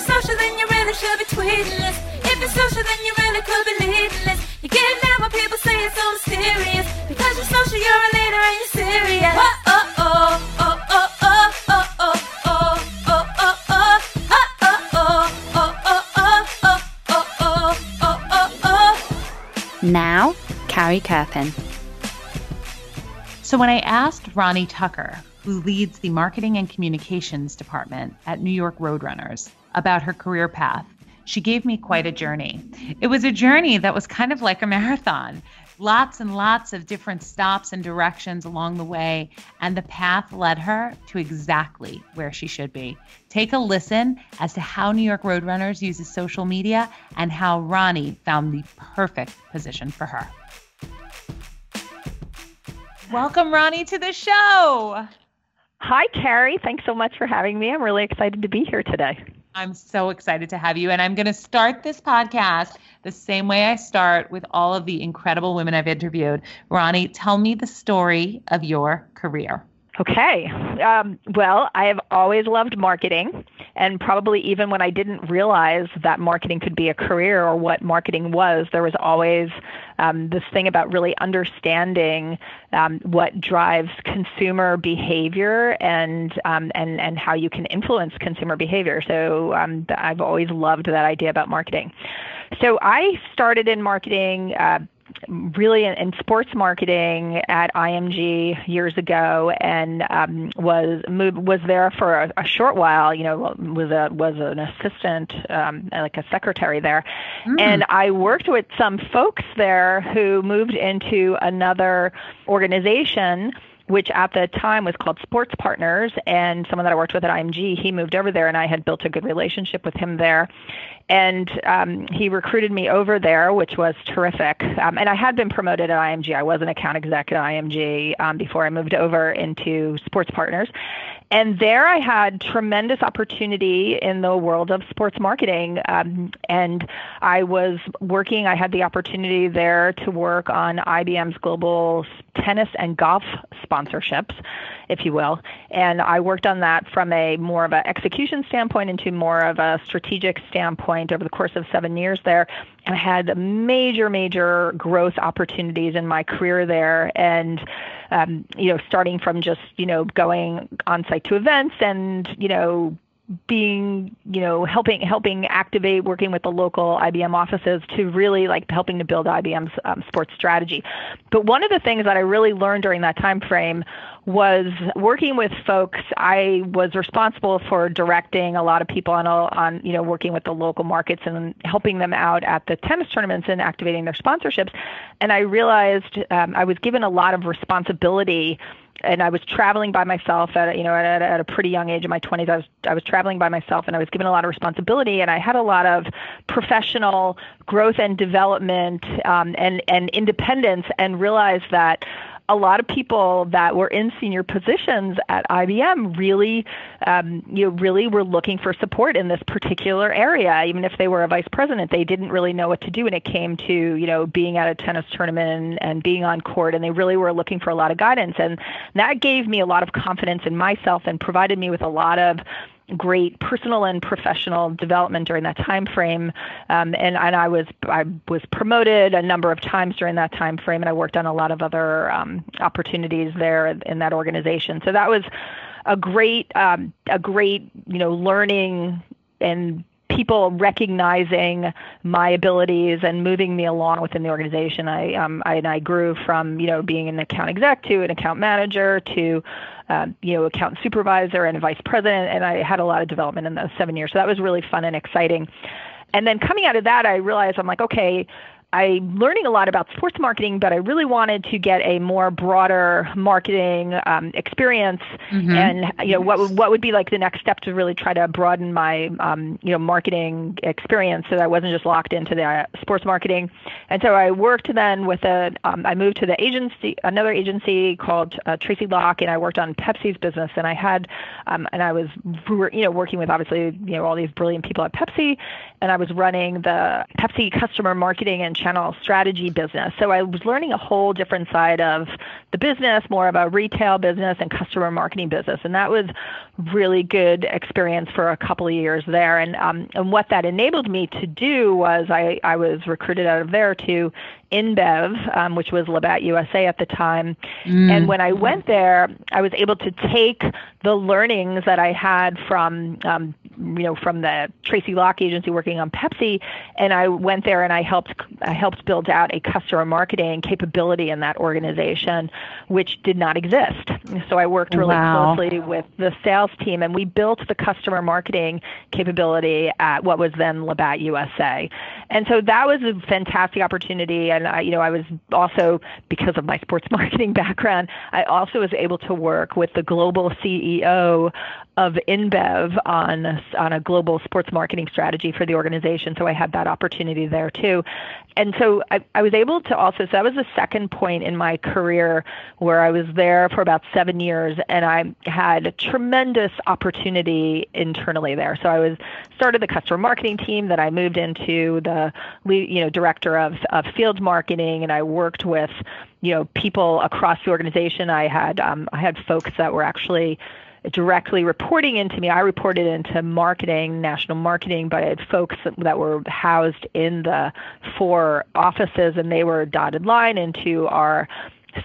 it's social, then you really should be tweeting this. If it's social, then you really could be leading this. You get mad when people say it's so serious. Because you're social, you're a leader and you're serious. Oh oh oh, oh, oh, oh, oh. Now, Carrie Kerpen. So, when I asked Ronnie Tucker, who leads the marketing and communications department at New York Roadrunners, about her career path, she gave me quite a journey. It was a journey that was kind of like a marathon. Lots and lots of different stops and directions along the way, and the path led her to exactly where she should be. Take a listen as to how New York Roadrunners uses social media and how Ronnie found the perfect position for her. Welcome, Ronnie, to the show. Hi, Carrie. Thanks so much for having me. I'm really excited to be here today. I'm so excited to have you. And I'm going to start this podcast the same way I start with all of the incredible women I've interviewed. Ronnie, tell me the story of your career. Okay. Um, well, I have always loved marketing, and probably even when I didn't realize that marketing could be a career or what marketing was, there was always um, this thing about really understanding um, what drives consumer behavior and um, and and how you can influence consumer behavior. So um, I've always loved that idea about marketing. So I started in marketing. Uh, really in, in, sports marketing at IMG years ago, and um, was moved, was there for a, a, short while. You know, was a was an assistant, um, like a secretary there, mm. and I worked with some folks there who moved into another organization which at the time was called Sports Partners, and someone that I worked with at IMG, he moved over there, and I had built a good relationship with him there and um, he recruited me over there, which was terrific. Um, and I had been promoted at IMG. I was an account exec at IMG um, before I moved over into Sports Partners. And there I had tremendous opportunity in the world of sports marketing. Um, and I was working, I had the opportunity there to work on IBM's global tennis and golf sponsorships if you will. And I worked on that from a more of an execution standpoint into more of a strategic standpoint over the course of seven years there. And I had major, major growth opportunities in my career there. And um, you know, starting from just you know going on site to events and you know being you know helping helping activate working with the local IBM offices to really like helping to build IBM's um, sports strategy. But one of the things that I really learned during that time frame was working with folks. I was responsible for directing a lot of people on on you know working with the local markets and helping them out at the tennis tournaments and activating their sponsorships. And I realized um, I was given a lot of responsibility and I was traveling by myself at you know at, at a pretty young age in my 20s. I was I was traveling by myself, and I was given a lot of responsibility, and I had a lot of professional growth and development um, and and independence, and realized that a lot of people that were in senior positions at IBM really, um, you know, really were looking for support in this particular area. Even if they were a vice president, they didn't really know what to do when it came to, you know, being at a tennis tournament and, and being on court. And they really were looking for a lot of guidance. And that gave me a lot of confidence in myself and provided me with a lot of great personal and professional development during that time frame. Um, and, and I was I was promoted a number of times during that time frame, and I worked on a lot of other um, opportunities there in that organization. So that was a great um, a great you know learning and people recognizing my abilities and moving me along within the organization. I, um, I and I grew from you know being an account exec to an account manager to um, you know account supervisor and a vice president, and I had a lot of development in those seven years. So that was really fun and exciting. And then coming out of that, I realized I'm like, okay, I'm learning a lot about sports marketing, but I really wanted to get a more broader marketing um, experience, mm-hmm. and you know what what would be like the next step to really try to broaden my um, you know marketing experience, so that I wasn't just locked into the uh, sports marketing. And so I worked then with a um, I moved to the agency another agency called uh, Tracy Locke, and I worked on Pepsi's business, and I had um, and I was you know working with obviously you know all these brilliant people at Pepsi, and I was running the Pepsi customer marketing and channel strategy business. So I was learning a whole different side of the business, more of a retail business and customer marketing business. And that was really good experience for a couple of years there. And um, and what that enabled me to do was I, I was recruited out of there to InBev, um, which was Labatt USA at the time. Mm. And when I went there, I was able to take the learnings that I had from, um, you know, from the Tracy Locke agency working on Pepsi, and I went there and I helped I helped build out a customer marketing capability in that organization, which did not exist. So I worked really wow. closely with the sales team, and we built the customer marketing capability at what was then Labatt USA. And so that was a fantastic opportunity. And I, you know, I was also because of my sports marketing background, I also was able to work with the global CEO of InBev on on a global sports marketing strategy for the organization. So I had that opportunity there too, and so I, I was able to also. So that was the second point in my career where I was there for about seven years, and I had a tremendous opportunity internally there. So I was started the customer marketing team. That I moved into the you know director of of field marketing, and I worked with you know people across the organization. I had um, I had folks that were actually directly reporting into me. I reported into marketing, national marketing, but I had folks that were housed in the four offices and they were dotted line into our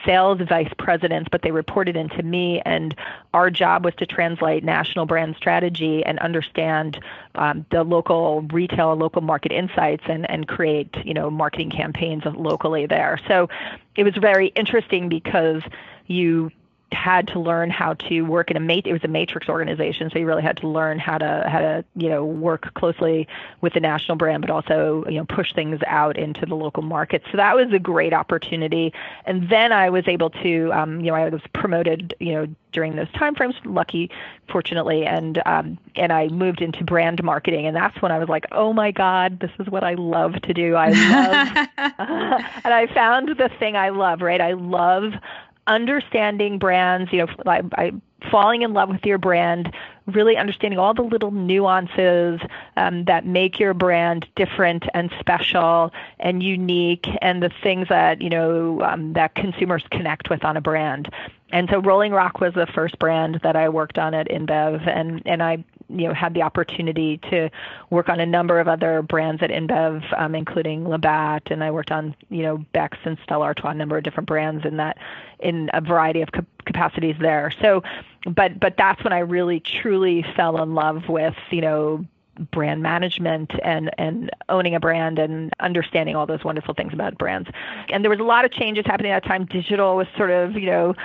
sales vice presidents, but they reported into me, and our job was to translate national brand strategy and understand um, the local retail, local market insights, and and create you know marketing campaigns locally there. So it was very interesting because you had to learn how to work in a mat- it was a matrix organization so you really had to learn how to how to you know work closely with the national brand but also you know push things out into the local market. So that was a great opportunity. And then I was able to um, you know I was promoted you know during those time frames lucky fortunately and um, and I moved into brand marketing and that's when I was like oh my god this is what I love to do. I love and I found the thing I love right? I love understanding brands, you know, by, by falling in love with your brand, really understanding all the little nuances um, that make your brand different and special and unique, and the things that you know um, that consumers connect with on a brand. And so, Rolling Rock was the first brand that I worked on at InBev, and and I you know had the opportunity to work on a number of other brands at InBev, um, including Labatt, and I worked on you know Beck's and Stella Artois, a number of different brands in that in a variety of capacities there. So, but but that's when I really truly fell in love with you know brand management and and owning a brand and understanding all those wonderful things about brands. And there was a lot of changes happening at that time. Digital was sort of you know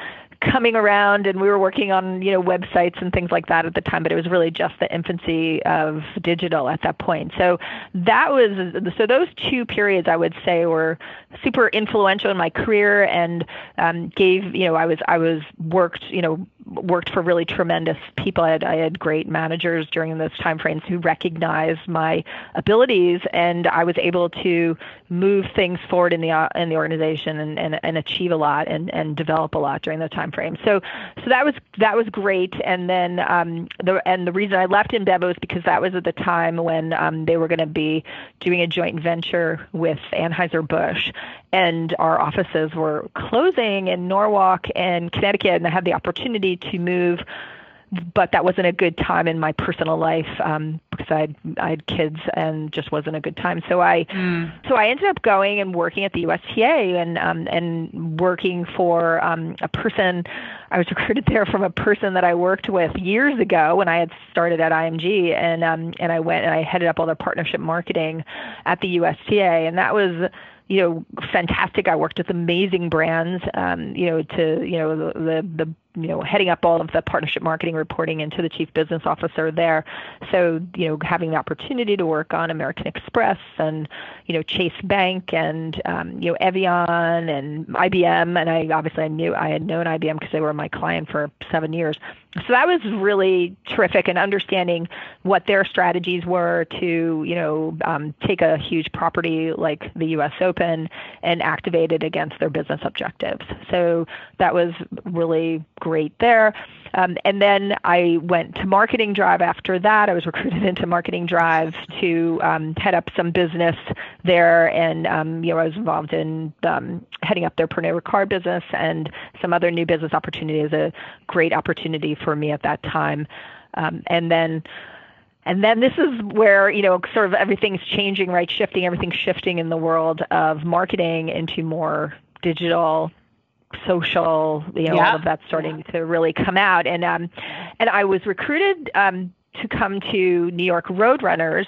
coming around and we were working on you know websites and things like that at the time but it was really just the infancy of digital at that point. So that was so those two periods i would say were super influential in my career and um, gave you know i was i was worked you know worked for really tremendous people. I had, I had great managers during those time frames who recognized my abilities, and I was able to move things forward in the in the organization and, and, and achieve a lot and, and develop a lot during those time frames. So so that was that was great. And then um, the and the reason I left in InBev was because that was at the time when um, they were going to be doing a joint venture with Anheuser Busch, and our offices were closing in Norwalk and Connecticut, and I had the opportunity to move but that wasn't a good time in my personal life um, because I had, I had kids and just wasn't a good time. So I mm. so I ended up going and working at the USTA and um, and working for um, a person. I was recruited there from a person that I worked with years ago when I had started at IMG, and um, and I went and I headed up all the partnership marketing at the USTA, and that was you know, fantastic. I worked with amazing brands, um, you know, to, you know, the, the, the you know heading up all of the partnership marketing reporting into the chief business officer there. So you know having the opportunity to work on american express and you know chase bank and um, you know evian and ibm and i obviously i knew i had known ibm because they were my client for seven years so that was really terrific and understanding what their strategies were to you know um, take a huge property like the us open and activate it against their business objectives so that was really great there. Um, and then I went to Marketing Drive after that. I was recruited into Marketing Drive to um, head up some business there, and um, you know I was involved in um, heading up their Pernod Ricard business and some other new business opportunities. A great opportunity for me at that time, um, and then and then this is where you know sort of everything's changing right shifting everything's shifting in the world of marketing into more digital social, you know, yeah. all of that's starting yeah. to really come out. And um, and I was recruited um, to come to New York Roadrunners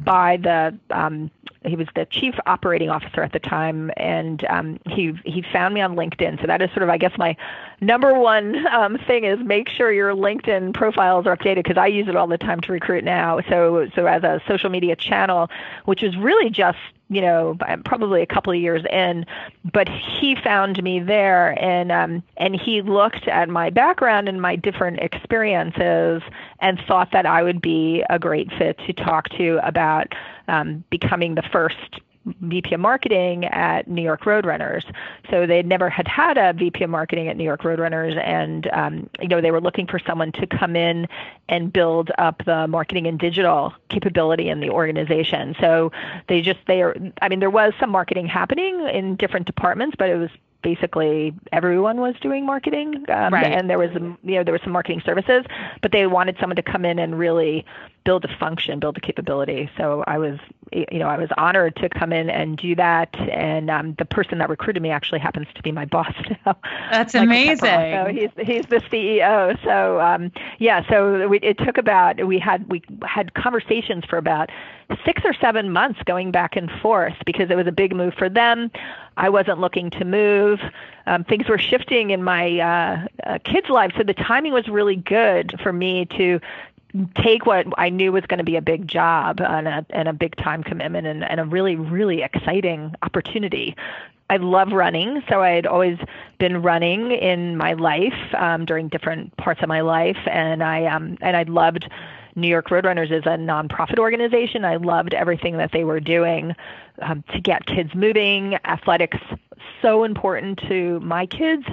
by the um, he was the chief operating officer at the time, and um, he he found me on LinkedIn. So that is sort of, I guess, my number one um, thing is make sure your LinkedIn profiles are updated because I use it all the time to recruit now. So so as a social media channel, which is really just you know probably a couple of years in but he found me there and um and he looked at my background and my different experiences and thought that I would be a great fit to talk to about um, becoming the first VP of marketing at New York Roadrunners. So they never had had a VP of marketing at New York Roadrunners, and um, you know they were looking for someone to come in and build up the marketing and digital capability in the organization. So they just they are. I mean, there was some marketing happening in different departments, but it was basically everyone was doing marketing, um, right. and there was you know there was some marketing services, but they wanted someone to come in and really build a function, build a capability. So I was you know I was honored to come in and do that, and um, the person that recruited me actually happens to be my boss now. That's amazing. So he's he's the CEO. So um, yeah, so we, it took about we had we had conversations for about six or seven months going back and forth because it was a big move for them. I wasn't looking to move. Um, things were shifting in my uh, uh, kids' lives, so the timing was really good for me to take what I knew was going to be a big job and a, and a big time commitment and, and a really, really exciting opportunity. I love running, so I had always been running in my life um, during different parts of my life, and I um, and I loved New York Roadrunners is a nonprofit organization. I loved everything that they were doing um, to get kids moving. Athletics so important to my kids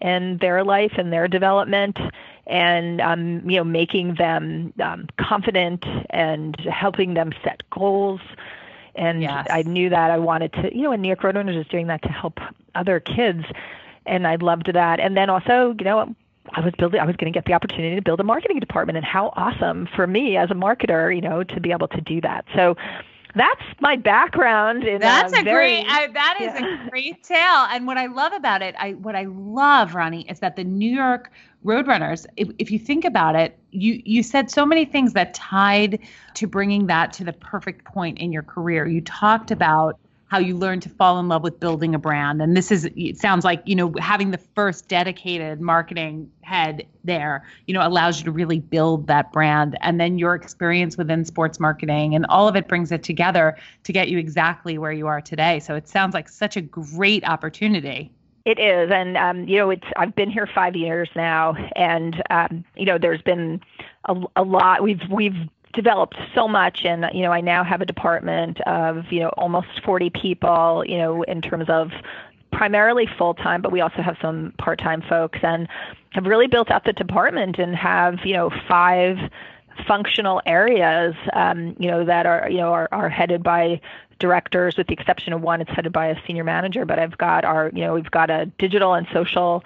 and their life and their development and um, you know making them um, confident and helping them set goals and yes. I knew that I wanted to you know and New York Roadrunners is doing that to help other kids and I loved that and then also you know I was building I was going to get the opportunity to build a marketing department and how awesome for me as a marketer, you know, to be able to do that. So that's my background. In that's um, a, a very, great. I, that is yeah. a great tale. And what I love about it, I what I love, Ronnie, is that the New York Roadrunners. If, if you think about it, you you said so many things that tied to bringing that to the perfect point in your career. You talked about how you learn to fall in love with building a brand. And this is, it sounds like, you know, having the first dedicated marketing head there, you know, allows you to really build that brand. And then your experience within sports marketing and all of it brings it together to get you exactly where you are today. So it sounds like such a great opportunity. It is, and um, you know, it's. I've been here five years now, and um, you know, there's been a, a lot. We've we've developed so much and you know I now have a department of you know almost 40 people you know in terms of primarily full time but we also have some part-time folks and have really built out the department and have you know five functional areas um, you know that are you know are, are headed by directors with the exception of one. It's headed by a senior manager but I've got our you know we've got a digital and social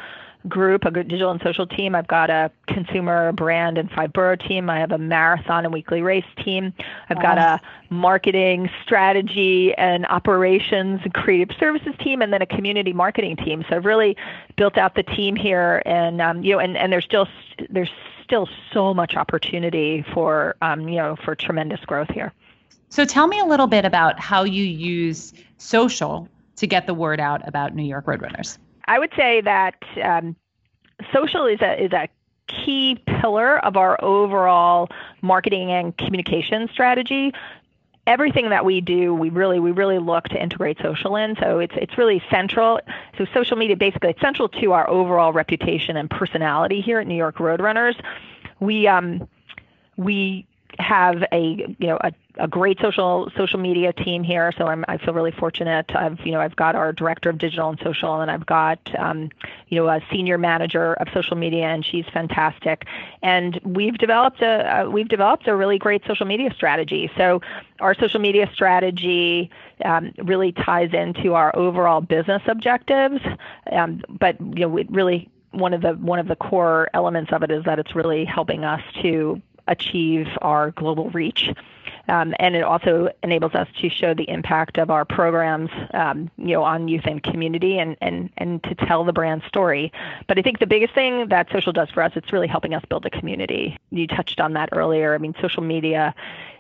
group, a digital and social team. I've got a consumer brand and five borough team. I have a marathon and weekly race team. I've got a marketing strategy and operations and creative services team, and then a community marketing team. So I've really built out the team here, and um, you know, and, and there's still there's still so much opportunity for um, you know for tremendous growth here. So tell me a little bit about how you use social to get the word out about New York Roadrunners. I would say that um, social is a is a key pillar of our overall marketing and communication strategy everything that we do, we really we really look to integrate social in. So it's it's really central. So social media basically it's central to our overall reputation and personality here at New York Roadrunners. We um we have a you know a, a great social social media team here, so I'm I feel really fortunate. I've you know I've got our director of digital and social, and I've got um, you know a senior manager of social media, and she's fantastic. And we've developed a, a we've developed a really great social media strategy. So our social media strategy um, really ties into our overall business objectives, um, but you know it really one of the one of the core elements of it is that it's really helping us to achieve our global reach. Um, and it also enables us to show the impact of our programs, um, you know, on youth and community, and, and and to tell the brand story. But I think the biggest thing that social does for us, it's really helping us build a community. You touched on that earlier. I mean, social media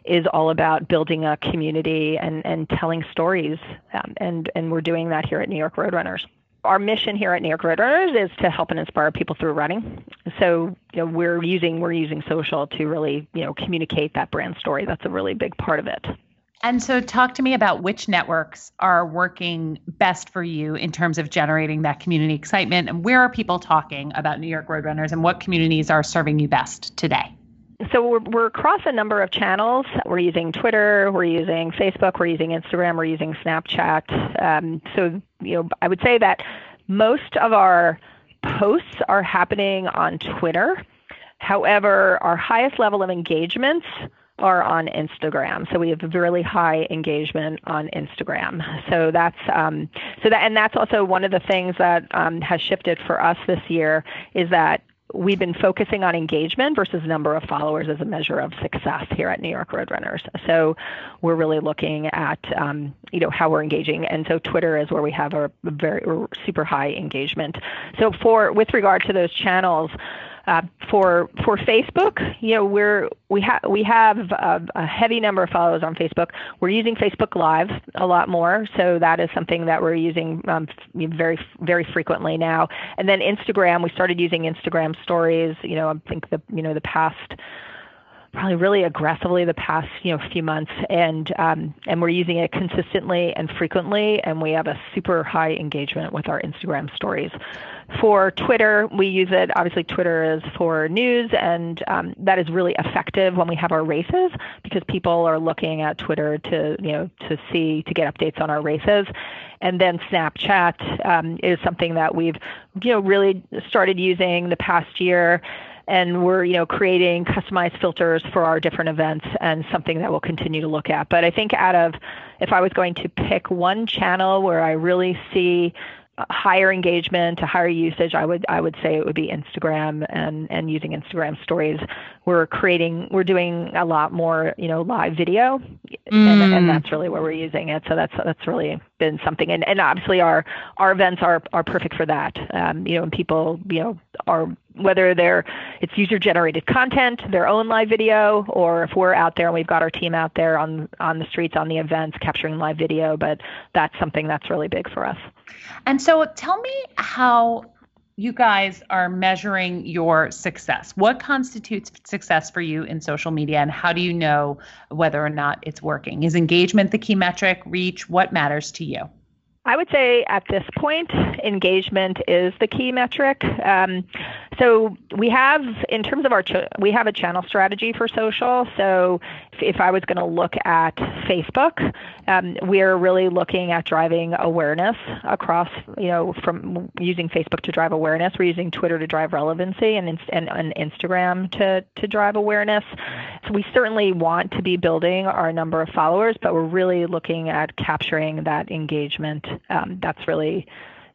is all about building a community and and telling stories, um, and and we're doing that here at New York Roadrunners our mission here at New York Roadrunners is to help and inspire people through running. So you know, we're using we're using social to really you know communicate that brand story. That's a really big part of it. And so, talk to me about which networks are working best for you in terms of generating that community excitement, and where are people talking about New York Roadrunners, and what communities are serving you best today? So we're, we're across a number of channels. We're using Twitter, we're using Facebook, we're using Instagram, we're using Snapchat. Um, so you know, I would say that most of our posts are happening on Twitter. However, our highest level of engagements are on Instagram. So we have really high engagement on Instagram. So that's um, so that and that's also one of the things that um, has shifted for us this year is that we've been focusing on engagement versus number of followers as a measure of success here at New York Roadrunners. So we're really looking at um, you know how we're engaging, and so Twitter is where we have a very super high engagement. So for with regard to those channels. Uh, for for Facebook, you know, we're we have we have a, a, heavy number of followers on Facebook. We're using Facebook Live a lot more, so that is something that we're using um, very very frequently now. And then Instagram, we started using Instagram Stories. You know, I think the you know the past probably really aggressively the past you know few months and um, and we're using it consistently and frequently and we have a super high engagement with our Instagram stories. For Twitter, we use it. Obviously, Twitter is for news, and um, that is really effective when we have our races because people are looking at Twitter to you know to see to get updates on our races. And then Snapchat um, is something that we've you know really started using the past year and we're you know creating customized filters for our different events and something that we'll continue to look at but i think out of if i was going to pick one channel where i really see higher engagement, a higher usage, I would I would say it would be Instagram and and using Instagram stories. We're creating we're doing a lot more you know live video, mm. and, and that's really where we're using it. So that's that's really been something, and and obviously our our events are are perfect for that. Um, you know, and people you know are whether they're it's user generated content, their own live video, or if we're out there and we've got our team out there on on the streets on the events capturing live video, but that's something that's really big for us. And so tell me how you guys are measuring your success. What constitutes success for you in social media and how do you know whether or not it's working? Is engagement the key metric, reach, what matters to you? I would say at this point, engagement is the key metric. Um, so we have, in terms of our, ch- we have a channel strategy for social. So if, I was going to look at Facebook, um, we're really looking at driving awareness across, you know, from using Facebook to drive awareness. We're using Twitter to drive relevancy and, and, and Instagram to, to drive awareness. So we certainly want to be building our number of followers, but we're really looking at capturing that engagement um, that's really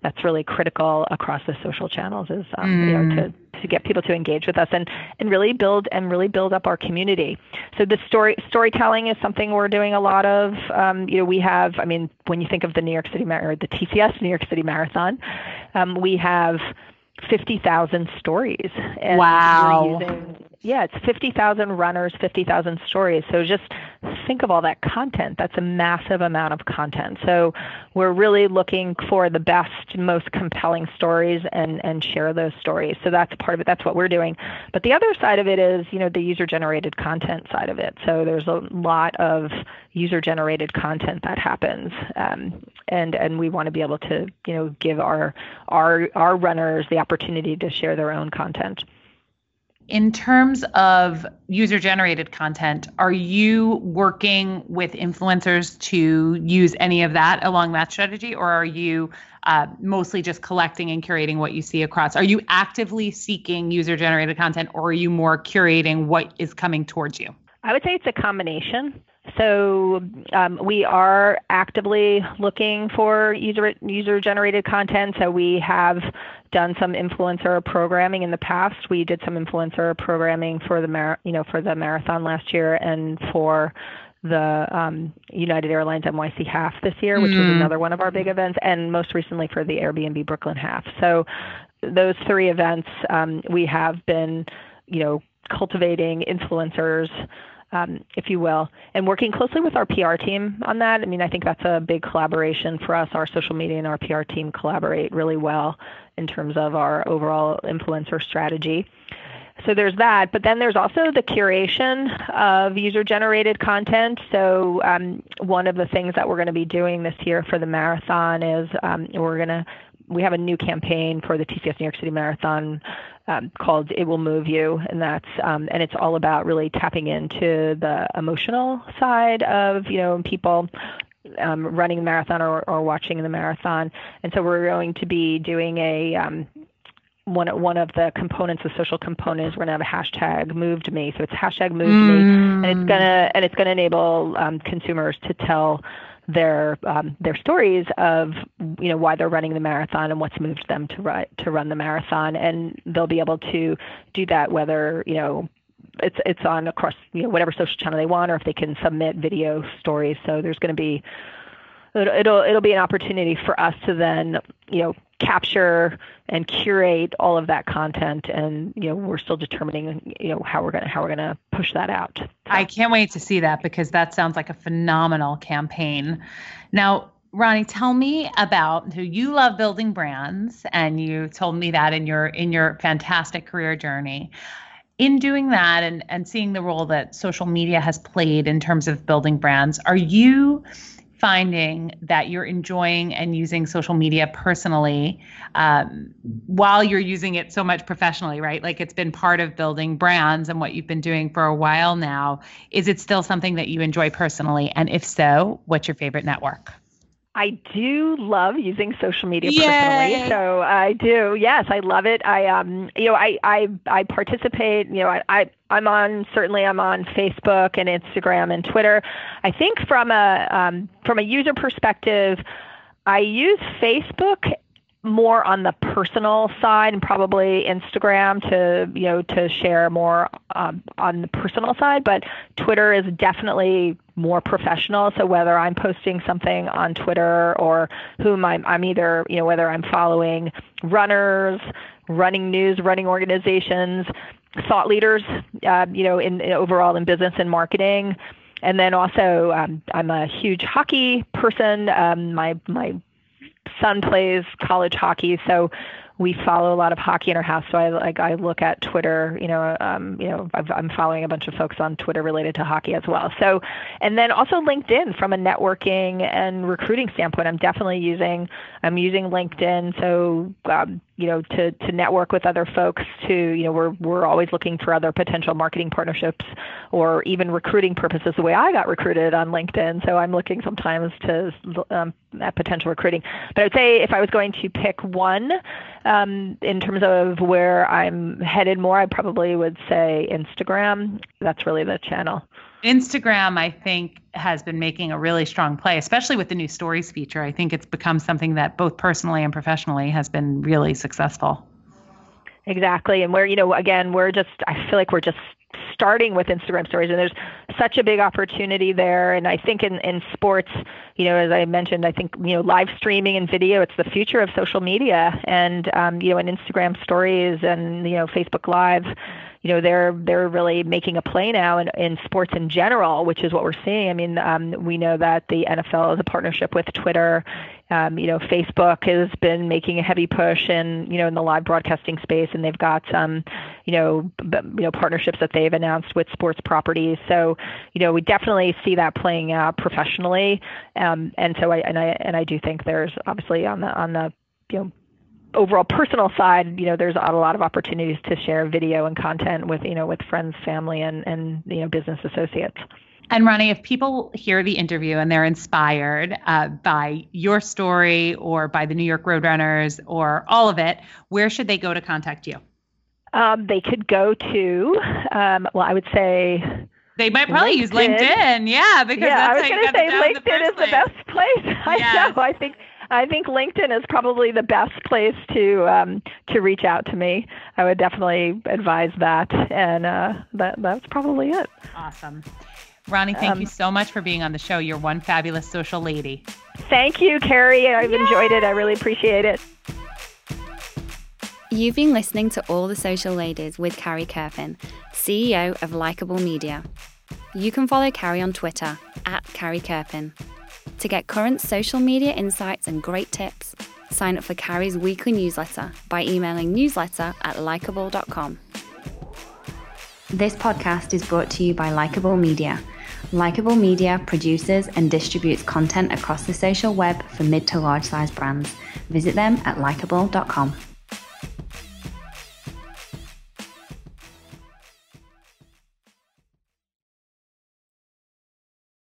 that's really critical across the social channels is um, mm. you know to mm. To get people to engage with us and and really build and really build up our community. So the story storytelling is something we're doing a lot of. Um, you know, we have. I mean, when you think of the New York City Mar- or the TCS New York City Marathon, um, we have 50,000 stories. And wow. We're using, yeah, it's 50,000 runners, 50,000 stories. So just think of all that content. That's a massive amount of content. So we're really looking for the best, most compelling stories and, and share those stories. So that's part of it. That's what we're doing. But the other side of it is, you know, the user generated content side of it. So there's a lot of user generated content that happens. Um, and, and we want to be able to, you know, give our, our, our runners the opportunity to share their own content. In terms of user generated content, are you working with influencers to use any of that along that strategy, or are you uh, mostly just collecting and curating what you see across? Are you actively seeking user generated content, or are you more curating what is coming towards you? I would say it's a combination. So um, we are actively looking for user user generated content. So we have done some influencer programming in the past. We did some influencer programming for the mar- you know for the marathon last year and for the um, United Airlines NYC half this year, which mm. was another one of our big events, and most recently for the Airbnb Brooklyn half. So those three events, um, we have been, you know, cultivating influencers um, if you will, and working closely with our PR team on that. I mean, I think that's a big collaboration for us. Our social media and our PR team collaborate really well in terms of our overall influencer strategy. So there's that, but then there's also the curation of user-generated content. So um, one of the things that we're going to be doing this year for the marathon is um, we're going to we have a new campaign for the TCS New York City Marathon um, called "It Will Move You," and that's um, and it's all about really tapping into the emotional side of you know people um, running the marathon or, or watching the marathon. And so we're going to be doing a um, one one of the components, the social components, we're gonna have a hashtag moved me. So it's hashtag moved mm. me, and it's gonna and it's gonna enable um, consumers to tell their um, their stories of you know why they're running the marathon and what's moved them to run to run the marathon, and they'll be able to do that whether you know it's it's on across you know whatever social channel they want, or if they can submit video stories. So there's going to be it'll it'll be an opportunity for us to then you know capture and curate all of that content and you know we're still determining you know how we're going to how we're going to push that out i can't wait to see that because that sounds like a phenomenal campaign now Ronnie, tell me about who you love building brands, and you told me that in your in your fantastic career journey. In doing that and and seeing the role that social media has played in terms of building brands, are you finding that you're enjoying and using social media personally um, while you're using it so much professionally, right? Like it's been part of building brands and what you've been doing for a while now. Is it still something that you enjoy personally? And if so, what's your favorite network? I do love using social media Yay. personally. So I do. Yes, I love it. I um you know, I I I participate, you know, I, I I'm on certainly I'm on Facebook and Instagram and Twitter. I think from a um, from a user perspective, I use Facebook more on the personal side and probably Instagram to you know to share more um, on the personal side but Twitter is definitely more professional so whether I'm posting something on Twitter or whom I'm, I'm either you know whether I'm following runners running news running organizations thought leaders uh, you know in, in overall in business and marketing and then also um, I'm a huge hockey person. Um, my my son plays college hockey, so we follow a lot of hockey in our house. So I like I look at Twitter. You know, um, you know, i am following a bunch of folks on Twitter related to hockey as well. So, and then also LinkedIn from a networking and recruiting standpoint. I'm definitely using I'm using LinkedIn. So um, you know, to, to network with other folks to, you know, we're, we're always looking for other potential marketing partnerships or even recruiting purposes the way I got recruited on LinkedIn. So I'm looking sometimes to um, at potential recruiting. But I would say if I was going to pick one um, in terms of where I'm headed more, I probably would say Instagram. That's really the channel. Instagram, I think, has been making a really strong play, especially with the new stories feature. I think it's become something that both personally and professionally has been really successful. Exactly. And we're, you know, again, we're just, I feel like we're just starting with Instagram stories and there's such a big opportunity there. And I think in, in sports, you know, as I mentioned, I think, you know, live streaming and video, it's the future of social media and, um, you know, and Instagram stories and, you know, Facebook live, you know they're they're really making a play now in, in sports in general, which is what we're seeing. I mean, um, we know that the NFL is a partnership with Twitter. Um, you know, Facebook has been making a heavy push in you know in the live broadcasting space, and they've got um, you know b- you know partnerships that they've announced with sports properties. So you know we definitely see that playing out professionally, um, and so I and I and I do think there's obviously on the on the you know overall personal side, you know, there's a lot of opportunities to share video and content with, you know, with friends, family, and and you know, business associates. And Ronnie, if people hear the interview and they're inspired uh, by your story or by the New York Roadrunners or all of it, where should they go to contact you? Um, they could go to, um, well, I would say. They might probably LinkedIn. use LinkedIn, yeah, because yeah, I was going to say LinkedIn is the best place. I yes. know. I think I think LinkedIn is probably the best place to um, to reach out to me. I would definitely advise that, and uh, that that's probably it. Awesome. Ronnie, thank um, you so much for being on the show. You're one fabulous social lady. Thank you, Carrie. I've Yay! enjoyed it. I really appreciate it. You've been listening to All the Social Ladies with Carrie Kerpen, CEO of Likeable Media. You can follow Carrie on Twitter at Carrie Kerpen. To get current social media insights and great tips, sign up for Carrie's weekly newsletter by emailing newsletter at likeable.com. This podcast is brought to you by Likeable Media. Likeable Media produces and distributes content across the social web for mid to large size brands. Visit them at likeable.com.